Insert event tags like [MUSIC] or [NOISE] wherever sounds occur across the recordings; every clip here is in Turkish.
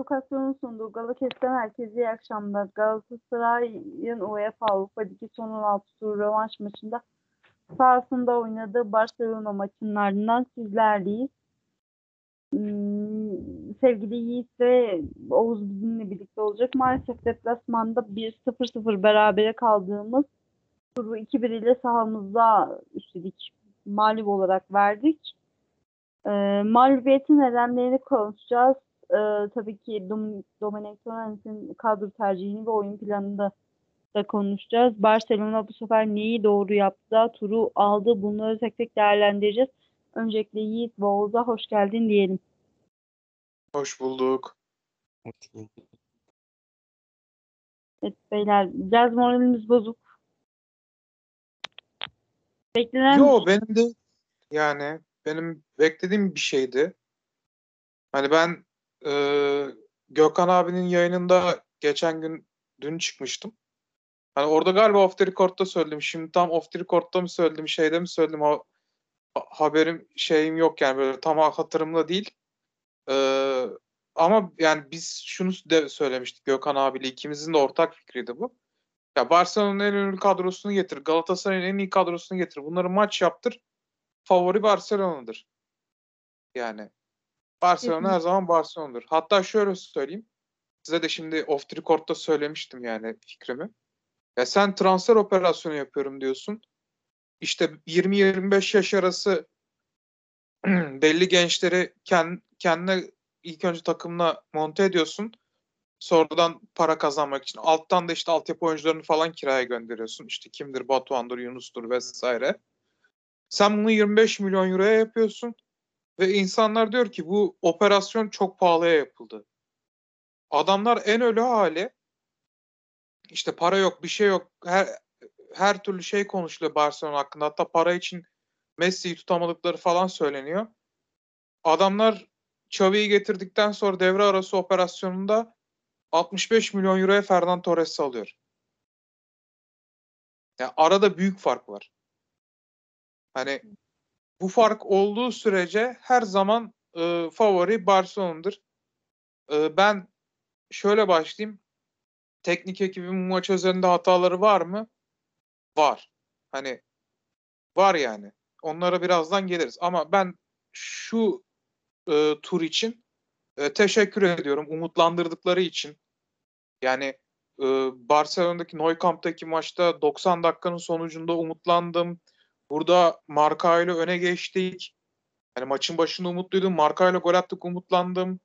Lokasyon'un sunduğu Galakes'ten herkese iyi akşamlar. Galatasaray'ın UEFA Avrupa Ligi son 16 tur rövanş maçında sahasında oynadığı Barcelona maçının ardından sizlerleyiz. Hmm, sevgili Yiğit ve Oğuz bizimle birlikte olacak. Maalesef deplasmanda 1-0-0 berabere kaldığımız turu 2-1 ile sahamızda üstelik mağlup olarak verdik. E, mağlubiyetin nedenlerini konuşacağız. E, tabii ki Dom Dominic Torrens'in kadro tercihini ve oyun planını da konuşacağız. Barcelona bu sefer neyi doğru yaptı turu aldı. Bunları tek tek değerlendireceğiz. Öncelikle Yiğit ve Oğuz'a hoş geldin diyelim. Hoş bulduk. Hoş bulduk. Evet beyler biraz moralimiz bozuk. Beklenen Yo benim de yani benim beklediğim bir şeydi. Hani ben e, Gökhan abinin yayınında geçen gün dün çıkmıştım. Hani orada galiba off the record'da söyledim. Şimdi tam off the record'da mı söyledim, şeyde mi söyledim ha- haberim şeyim yok yani böyle tam hatırımda değil. E, ama yani biz şunu de söylemiştik Gökhan abiyle ikimizin de ortak fikriydi bu. Ya Barcelona'nın en önemli kadrosunu getir. Galatasaray'ın en iyi kadrosunu getir. Bunları maç yaptır. Favori Barcelona'dır. Yani Barcelona her zaman Barcelona'dır. Hatta şöyle söyleyeyim. Size de şimdi off the record'da söylemiştim yani fikrimi. Ya sen transfer operasyonu yapıyorum diyorsun. İşte 20-25 yaş arası [CLEARS THROAT] belli gençleri kend, kendine ilk önce takımına monte ediyorsun. Sonradan para kazanmak için. Alttan da işte altyapı oyuncularını falan kiraya gönderiyorsun. İşte kimdir Batuhan'dır, Yunus'tur vesaire. Sen bunu 25 milyon euroya yapıyorsun. Ve insanlar diyor ki bu operasyon çok pahalıya yapıldı. Adamlar en ölü hali işte para yok, bir şey yok. Her, her türlü şey konuşuluyor Barcelona hakkında. Hatta para için Messi'yi tutamadıkları falan söyleniyor. Adamlar Xavi'yi getirdikten sonra devre arası operasyonunda 65 milyon euroya Ferran Torres'i alıyor. Yani arada büyük fark var. Hani bu fark olduğu sürece her zaman e, favori Barcelona'dır. E, ben şöyle başlayayım. Teknik ekibin bu maç üzerinde hataları var mı? Var. Hani var yani. Onlara birazdan geliriz. Ama ben şu e, tur için e, teşekkür ediyorum. Umutlandırdıkları için. Yani e, Barcelona'daki Nou maçta 90 dakikanın sonucunda umutlandım. Burada Marka ile öne geçtik. Yani maçın başında umutluydum. Marka ile gol attık umutlandım.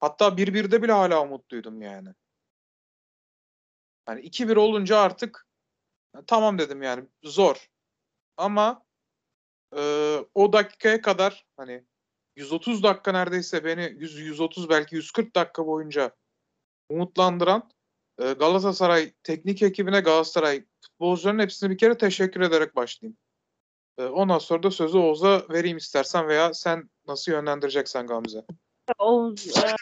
Hatta 1-1'de bile hala umutluydum yani. Yani 2-1 olunca artık tamam dedim yani zor. Ama e, o dakikaya kadar hani 130 dakika neredeyse beni 100 130 belki 140 dakika boyunca umutlandıran e, Galatasaray teknik ekibine Galatasaray futbolcuların hepsine bir kere teşekkür ederek başlayayım. E, ondan sonra da sözü Oğuz'a vereyim istersen veya sen nasıl yönlendireceksen Gamze. Oğuz e,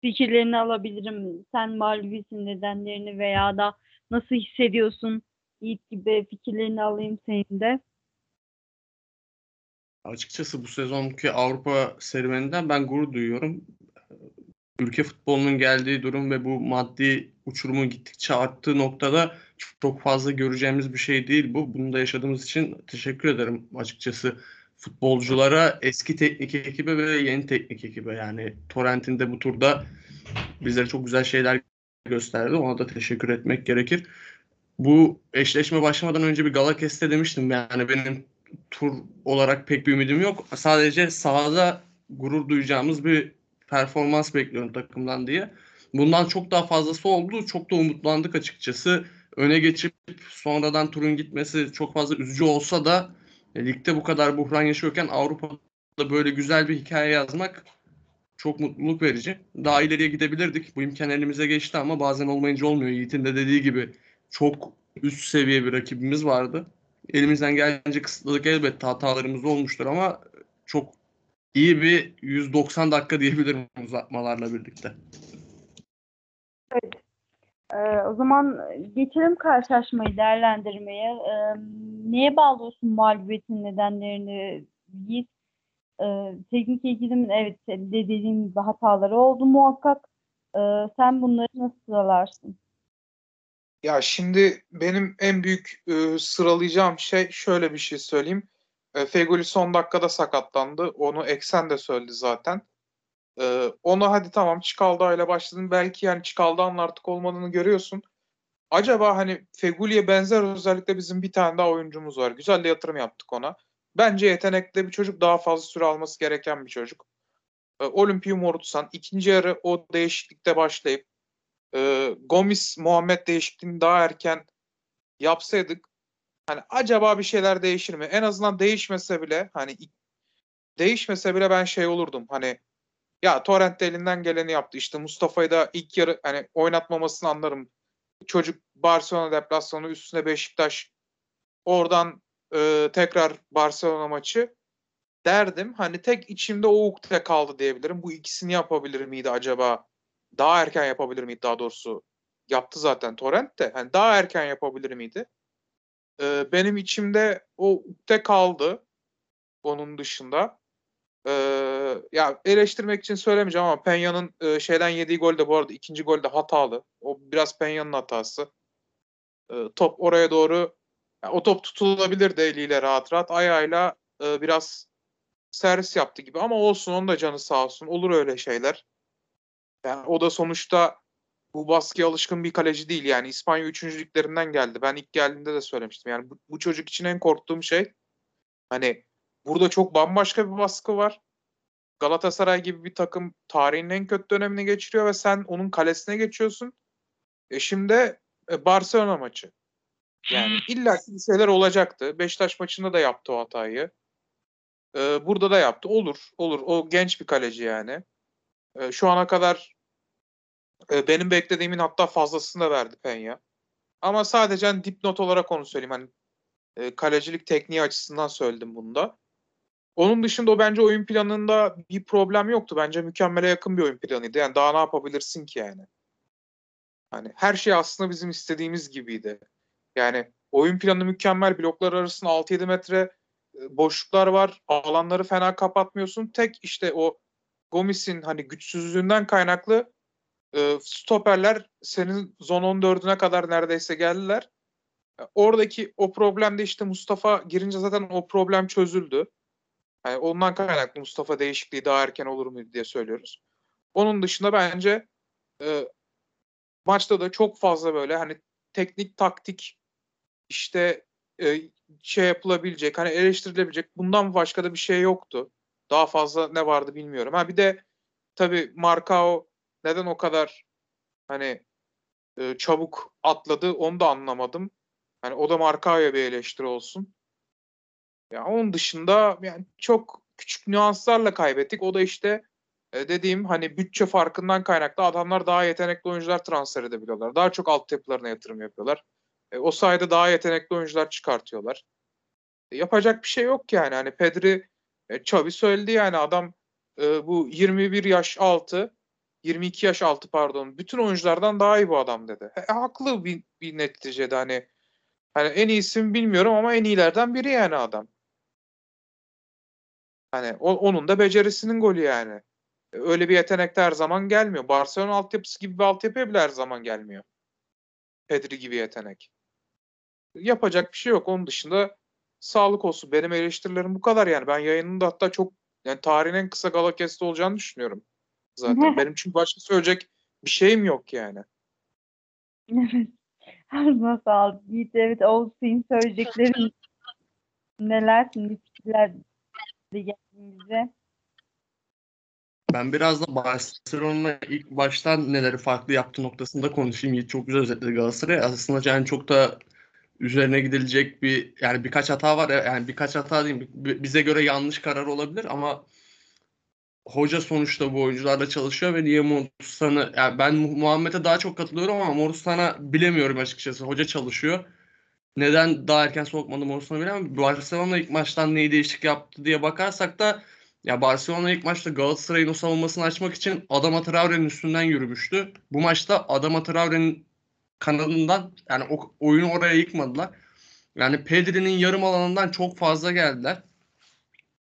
fikirlerini alabilirim. Sen mağlubiyetin nedenlerini veya da nasıl hissediyorsun? Yiğit gibi fikirlerini alayım senin de. Açıkçası bu sezonki Avrupa serüveninden ben gurur duyuyorum. Ülke futbolunun geldiği durum ve bu maddi uçurumun gittikçe arttığı noktada çok fazla göreceğimiz bir şey değil bu. Bunu da yaşadığımız için teşekkür ederim açıkçası futbolculara, eski teknik ekibe ve yeni teknik ekibe. Yani Torrent'in de bu turda bizlere çok güzel şeyler gösterdi. Ona da teşekkür etmek gerekir. Bu eşleşme başlamadan önce bir Galakes'te demiştim. Yani benim tur olarak pek bir ümidim yok. Sadece sahada gurur duyacağımız bir performans bekliyorum takımdan diye. Bundan çok daha fazlası oldu. Çok da umutlandık açıkçası. Öne geçip sonradan turun gitmesi çok fazla üzücü olsa da e, ligde bu kadar buhran yaşıyorken Avrupa'da böyle güzel bir hikaye yazmak çok mutluluk verici. Daha ileriye gidebilirdik. Bu imkan elimize geçti ama bazen olmayınca olmuyor. Yiğit'in de dediği gibi çok üst seviye bir rakibimiz vardı. Elimizden geldiğince kısıtladık elbette hatalarımız olmuştur ama çok iyi bir 190 dakika diyebilirim uzatmalarla birlikte. Ee, o zaman geçelim karşılaşmayı değerlendirmeye. Ee, neye bağlıyorsun mağlubiyetin nedenlerini Yiğit? Ee, teknik ekibimin evet dediğim gibi hataları oldu muhakkak. Ee, sen bunları nasıl sıralarsın? Ya şimdi benim en büyük e, sıralayacağım şey şöyle bir şey söyleyeyim. E, Feguli son dakikada sakatlandı. Onu Eksen de söyledi zaten. E, ona hadi tamam Çikaldağ ile başladın. Belki yani Çikaldağ'ın artık olmadığını görüyorsun. Acaba hani Feguli'ye benzer özellikle bizim bir tane daha oyuncumuz var. Güzel de yatırım yaptık ona. Bence yetenekli bir çocuk daha fazla süre alması gereken bir çocuk. E, Olimpium Ortusan ikinci yarı o değişiklikte başlayıp e, Gomis Muhammed değişikliğini daha erken yapsaydık hani acaba bir şeyler değişir mi? En azından değişmese bile hani değişmese bile ben şey olurdum hani ya Torrent de elinden geleni yaptı. İşte Mustafa'yı da ilk yarı hani oynatmamasını anlarım. Çocuk Barcelona deplasmanı üstüne Beşiktaş oradan e, tekrar Barcelona maçı derdim. Hani tek içimde o ukde kaldı diyebilirim. Bu ikisini yapabilir miydi acaba? Daha erken yapabilir miydi daha doğrusu? Yaptı zaten Torrent de. Hani daha erken yapabilir miydi? Ee, benim içimde o ukde kaldı. Onun dışında. Ya eleştirmek için söylemeyeceğim ama Peña'nın e, şeyden yediği gol de bu arada ikinci gol de hatalı. O biraz Peña'nın hatası. Ee, top oraya doğru yani o top tutulabilir de eliyle rahat rahat. Ayağıyla e, biraz servis yaptı gibi ama olsun onun da canı sağ olsun. Olur öyle şeyler. Yani o da sonuçta bu baskıya alışkın bir kaleci değil. Yani İspanya üçüncülüklerinden geldi. Ben ilk geldiğinde de söylemiştim. Yani bu, bu çocuk için en korktuğum şey hani burada çok bambaşka bir baskı var. Galatasaray gibi bir takım tarihin en kötü dönemini geçiriyor ve sen onun kalesine geçiyorsun. E şimdi e, Barcelona maçı. Yani illa bir şeyler olacaktı. Beşiktaş maçında da yaptı o hatayı. Ee, burada da yaptı. Olur. Olur. O genç bir kaleci yani. Ee, şu ana kadar e, benim beklediğimin hatta fazlasını da verdi Penya. Ama sadece hani dipnot olarak onu söyleyeyim. Hani e, kalecilik tekniği açısından söyledim bunu da. Onun dışında o bence oyun planında bir problem yoktu. Bence mükemmele yakın bir oyun planıydı. Yani daha ne yapabilirsin ki yani? Hani her şey aslında bizim istediğimiz gibiydi. Yani oyun planı mükemmel. Bloklar arasında 6-7 metre e, boşluklar var. Alanları fena kapatmıyorsun. Tek işte o Gomis'in hani güçsüzlüğünden kaynaklı e, stoperler senin zon 14'üne kadar neredeyse geldiler. E, oradaki o problemde işte Mustafa girince zaten o problem çözüldü. Yani ondan kaynaklı Mustafa değişikliği daha erken olur mu diye söylüyoruz. Onun dışında bence e, maçta da çok fazla böyle hani teknik taktik işte e, şey yapılabilecek, hani eleştirilebilecek bundan başka da bir şey yoktu. Daha fazla ne vardı bilmiyorum. Ha bir de tabii Marcao neden o kadar hani e, çabuk atladı onu da anlamadım. Hani o da Marcao'ya bir eleştiri olsun. Ya onun dışında yani çok küçük nüanslarla kaybettik. O da işte e, dediğim hani bütçe farkından kaynaklı adamlar daha yetenekli oyuncular transfer edebiliyorlar. Daha çok altyapılarına yatırım yapıyorlar. E, o sayede daha yetenekli oyuncular çıkartıyorlar. E, yapacak bir şey yok yani. Hani Pedri e, Xavi söyledi yani adam e, bu 21 yaş altı 22 yaş altı pardon bütün oyunculardan daha iyi bu adam dedi. E, haklı bir, bir neticede hani hani en iyisi mi bilmiyorum ama en iyilerden biri yani adam. Hani o, onun da becerisinin golü yani. E, öyle bir yetenek de her zaman gelmiyor. Barcelona altyapısı gibi bir altyapıya bile her zaman gelmiyor. Pedri gibi yetenek yapacak bir şey yok. Onun dışında sağlık olsun. Benim eleştirilerim bu kadar yani. Ben yayınında hatta çok yani tarihin en kısa Galakesti olacağını düşünüyorum. Zaten [LAUGHS] benim çünkü başka söyleyecek bir şeyim yok yani. Evet. Ağzına sağlık. Yiğit evet Oğuz senin söyleyeceklerin [LAUGHS] neler şimdi fikirler de geldiğimizde. Ben biraz da Barcelona ilk baştan neleri farklı yaptı noktasında konuşayım. Yiğit çok güzel özetledi Galatasaray. Aslında yani çok da üzerine gidilecek bir yani birkaç hata var yani birkaç hata değil bize göre yanlış karar olabilir ama hoca sonuçta bu oyuncularla çalışıyor ve niye Morustan'ı yani ben Muhammed'e daha çok katılıyorum ama Morustan'a bilemiyorum açıkçası. Hoca çalışıyor. Neden daha erken sokmadı Morustan'ı bilemem. Barcelona ilk maçtan neyi değişik yaptı diye bakarsak da ya Barcelona ilk maçta Galatasaray'ın o savunmasını açmak için Adama Traore'nin üstünden yürümüştü. Bu maçta Adama Traore'nin kanadından yani o, oyunu oraya yıkmadılar. Yani Pedri'nin yarım alanından çok fazla geldiler.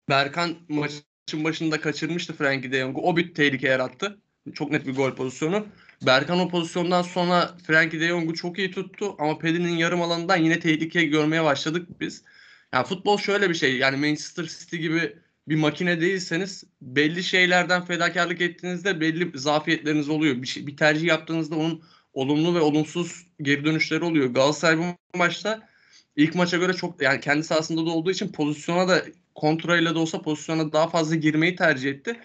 Berkan maçı maçın başında kaçırmıştı Frankie de Jong'u. O bir tehlike yarattı. Çok net bir gol pozisyonu. Berkan o pozisyondan sonra Frankie de Jong'u çok iyi tuttu ama Pedri'nin yarım alanından yine tehlike görmeye başladık biz. Yani futbol şöyle bir şey. Yani Manchester City gibi bir makine değilseniz belli şeylerden fedakarlık ettiğinizde belli zafiyetleriniz oluyor. Bir, şey, bir tercih yaptığınızda onun olumlu ve olumsuz geri dönüşleri oluyor. Galatasaray bu maçta ilk maça göre çok yani kendi sahasında da olduğu için pozisyona da kontrayla da olsa pozisyona daha fazla girmeyi tercih etti.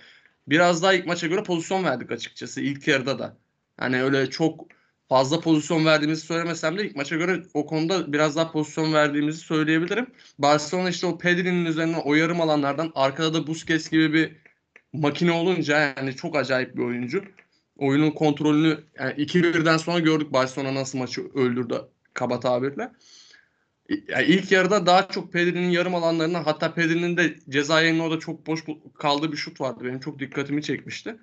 Biraz daha ilk maça göre pozisyon verdik açıkçası ilk yarıda da. Yani öyle çok fazla pozisyon verdiğimizi söylemesem de ilk maça göre o konuda biraz daha pozisyon verdiğimizi söyleyebilirim. Barcelona işte o Pedri'nin üzerine o yarım alanlardan arkada da Busquets gibi bir makine olunca yani çok acayip bir oyuncu. Oyunun kontrolünü yani 2-1'den sonra gördük Barcelona nasıl maçı öldürdü kaba tabirle. Yani ilk yarıda daha çok Pedri'nin yarım alanlarına hatta Pedri'nin de ceza yerinin orada çok boş kaldığı bir şut vardı. Benim çok dikkatimi çekmişti.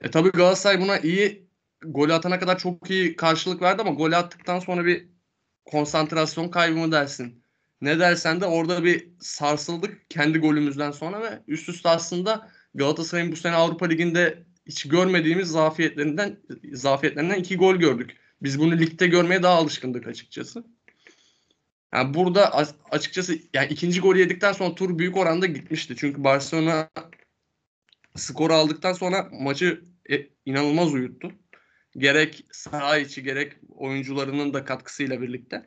E tabii Galatasaray buna iyi gol atana kadar çok iyi karşılık verdi ama gol attıktan sonra bir konsantrasyon kaybı mı dersin? Ne dersen de orada bir sarsıldık kendi golümüzden sonra ve üst üste aslında Galatasaray'ın bu sene Avrupa Ligi'nde hiç görmediğimiz zafiyetlerinden zafiyetlerinden iki gol gördük. Biz bunu ligde görmeye daha alışkındık açıkçası. Yani burada açıkçası yani ikinci golü yedikten sonra tur büyük oranda gitmişti. Çünkü Barcelona skoru aldıktan sonra maçı e, inanılmaz uyuttu. Gerek saha içi gerek oyuncularının da katkısıyla birlikte.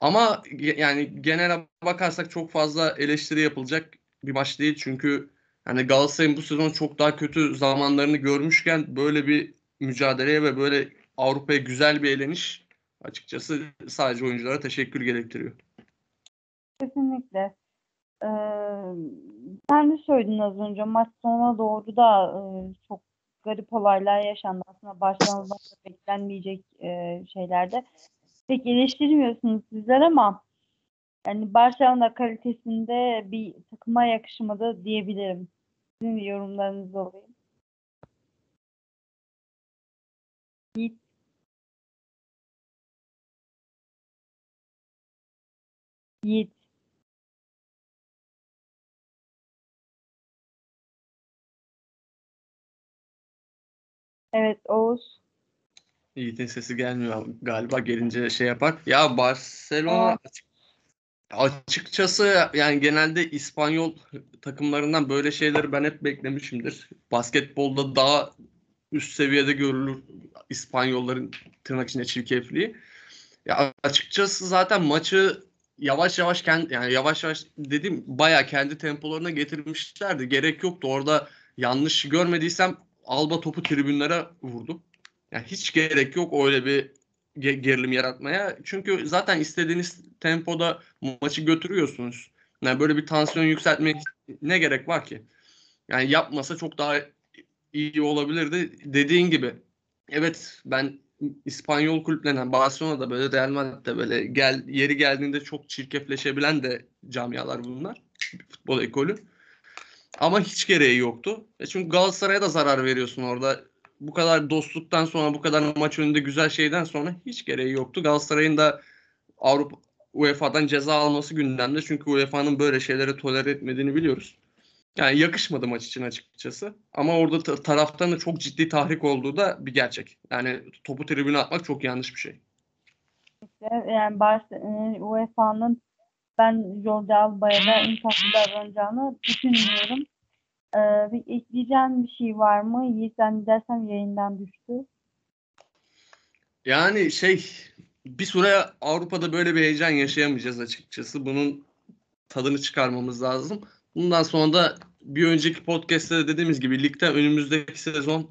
Ama yani genel bakarsak çok fazla eleştiri yapılacak bir maç değil. Çünkü yani Galatasaray'ın bu sezon çok daha kötü zamanlarını görmüşken böyle bir mücadeleye ve böyle Avrupa'ya güzel bir eleniş açıkçası sadece oyunculara teşekkür gerektiriyor. Kesinlikle. Ee, sen de söyledin az önce maç sonuna doğru da e, çok garip olaylar yaşandı. Aslında başlamazdan beklenmeyecek e, şeylerde. Pek eleştirmiyorsunuz sizler ama yani Barcelona kalitesinde bir takıma yakışmadı diyebilirim. Sizin yorumlarınızı alayım. Yiğit. Yiğit. Evet Oğuz. Yiğit'in sesi gelmiyor galiba gelince şey yapar. Ya Barcelona açıkçası yani genelde İspanyol takımlarından böyle şeyleri ben hep beklemişimdir. Basketbolda daha üst seviyede görülür İspanyolların tırnak içinde çirkefliği. Ya açıkçası zaten maçı yavaş yavaş kendi yani yavaş yavaş dedim baya kendi tempolarına getirmişlerdi. Gerek yoktu. Orada yanlış görmediysem Alba topu tribünlere vurdu. Yani hiç gerek yok öyle bir gerilim yaratmaya. Çünkü zaten istediğiniz tempoda maçı götürüyorsunuz. Yani böyle bir tansiyon yükseltmek ne gerek var ki? Yani yapmasa çok daha iyi olabilirdi. Dediğin gibi evet ben İspanyol kulüplerinden Barcelona'da böyle Real Madrid'de böyle gel yeri geldiğinde çok çirkefleşebilen de camialar bunlar. Futbol ekolü. Ama hiç gereği yoktu. E çünkü Galatasaray'a da zarar veriyorsun orada. Bu kadar dostluktan sonra, bu kadar maç önünde güzel şeyden sonra hiç gereği yoktu. Galatasaray'ın da Avrupa UEFA'dan ceza alması gündemde. Çünkü UEFA'nın böyle şeyleri tolere etmediğini biliyoruz. Yani yakışmadı maç için açıkçası. Ama orada ta- taraftan da çok ciddi tahrik olduğu da bir gerçek. Yani topu tribüne atmak çok yanlış bir şey. Yani Barcelona, UEFA'nın ben Jordi Alba'ya da insaflı davranacağını düşünmüyorum. Ee, bir ekleyeceğim bir şey var mı? Yiğit dersem yayından düştü. Yani şey bir süre Avrupa'da böyle bir heyecan yaşayamayacağız açıkçası. Bunun tadını çıkarmamız lazım. Bundan sonra da bir önceki podcast'te de dediğimiz gibi ligde önümüzdeki sezon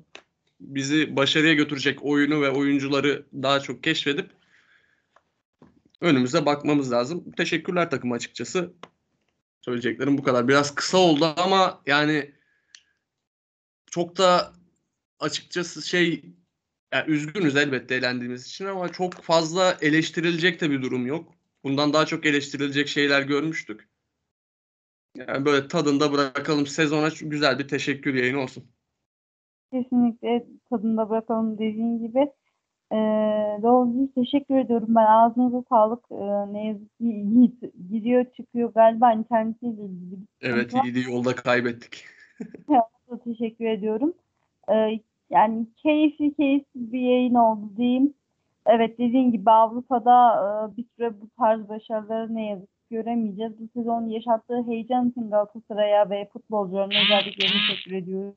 bizi başarıya götürecek oyunu ve oyuncuları daha çok keşfedip önümüze bakmamız lazım. Teşekkürler takım açıkçası. Söyleyeceklerim bu kadar. Biraz kısa oldu ama yani çok da açıkçası şey yani üzgünüz elbette eğlendiğimiz için ama çok fazla eleştirilecek de bir durum yok. Bundan daha çok eleştirilecek şeyler görmüştük. Yani böyle tadında bırakalım sezona güzel bir teşekkür yayını olsun. Kesinlikle tadında bırakalım dediğin gibi. Ee, Doğru teşekkür ediyorum. Ben ağzınıza sağlık. Ee, ne yazık ki Yiğit giriyor çıkıyor galiba internetiyle ilgili Evet iyi yolda kaybettik. [LAUGHS] Da teşekkür ediyorum. Ee, yani keyifli keyifsiz bir yayın oldu diyeyim. Evet dediğin gibi Avrupa'da e, bir süre bu tarz başarıları ne yazık ki göremeyeceğiz. Bu sezon yaşattığı heyecan için Galatasaray'a ve futbolcularına özellikle teşekkür ediyorum.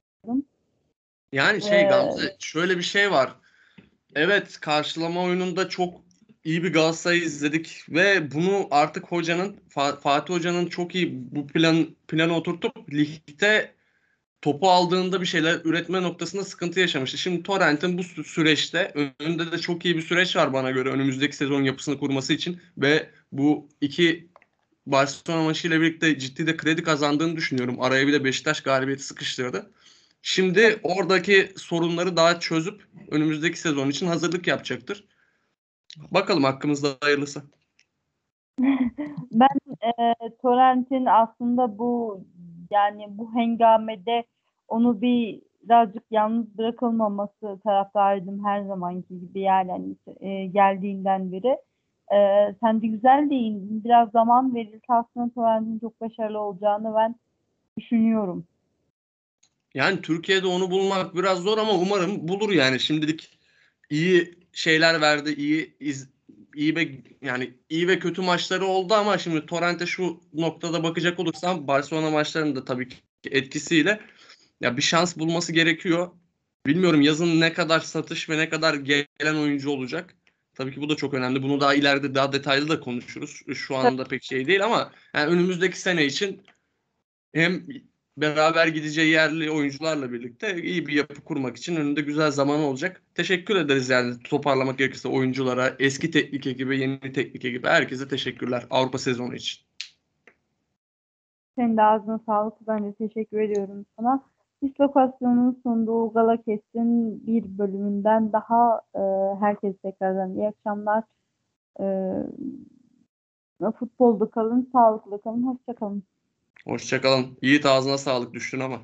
Yani şey Ee, Gamze şöyle bir şey var. Evet karşılama oyununda çok iyi bir Galatasaray izledik ve bunu artık hocanın Fa- Fatih Hoca'nın çok iyi bu plan planı oturtup ligde topu aldığında bir şeyler üretme noktasında sıkıntı yaşamıştı. Şimdi Torrent'in bu sü- süreçte önünde de çok iyi bir süreç var bana göre önümüzdeki sezon yapısını kurması için ve bu iki Barcelona maçıyla birlikte ciddi de kredi kazandığını düşünüyorum. Araya bir de Beşiktaş galibiyeti sıkıştırdı. Şimdi oradaki sorunları daha çözüp önümüzdeki sezon için hazırlık yapacaktır. Bakalım hakkımızda hayırlısı. [LAUGHS] Ben e, Torrent'in aslında bu yani bu hengamede onu bir birazcık yalnız bırakılmaması taraftarıydım her zamanki gibi yani hani, e, geldiğinden beri. E, sen de güzel değindin. Biraz zaman verilse aslında Torrent'in çok başarılı olacağını ben düşünüyorum. Yani Türkiye'de onu bulmak biraz zor ama umarım bulur yani. Şimdilik iyi şeyler verdi, iyi iz, iyi ve yani iyi ve kötü maçları oldu ama şimdi Torrent'e şu noktada bakacak olursam Barcelona maçlarında tabii ki etkisiyle ya bir şans bulması gerekiyor. Bilmiyorum yazın ne kadar satış ve ne kadar gelen oyuncu olacak. Tabii ki bu da çok önemli. Bunu daha ileride daha detaylı da konuşuruz. Şu anda pek şey değil ama yani önümüzdeki sene için hem beraber gideceği yerli oyuncularla birlikte iyi bir yapı kurmak için önünde güzel zaman olacak. Teşekkür ederiz yani toparlamak gerekirse oyunculara, eski teknik ekibe, yeni teknik ekibe herkese teşekkürler Avrupa sezonu için. Senin de ağzına sağlık. Ben de teşekkür ediyorum sana. Dislokasyonun sunduğu Gala Kes'in bir bölümünden daha e, herkese tekrardan iyi akşamlar. E, futbolda kalın, sağlıklı kalın, hoşça kalın. Hoşçakalın. Yiğit ağzına sağlık düştün ama.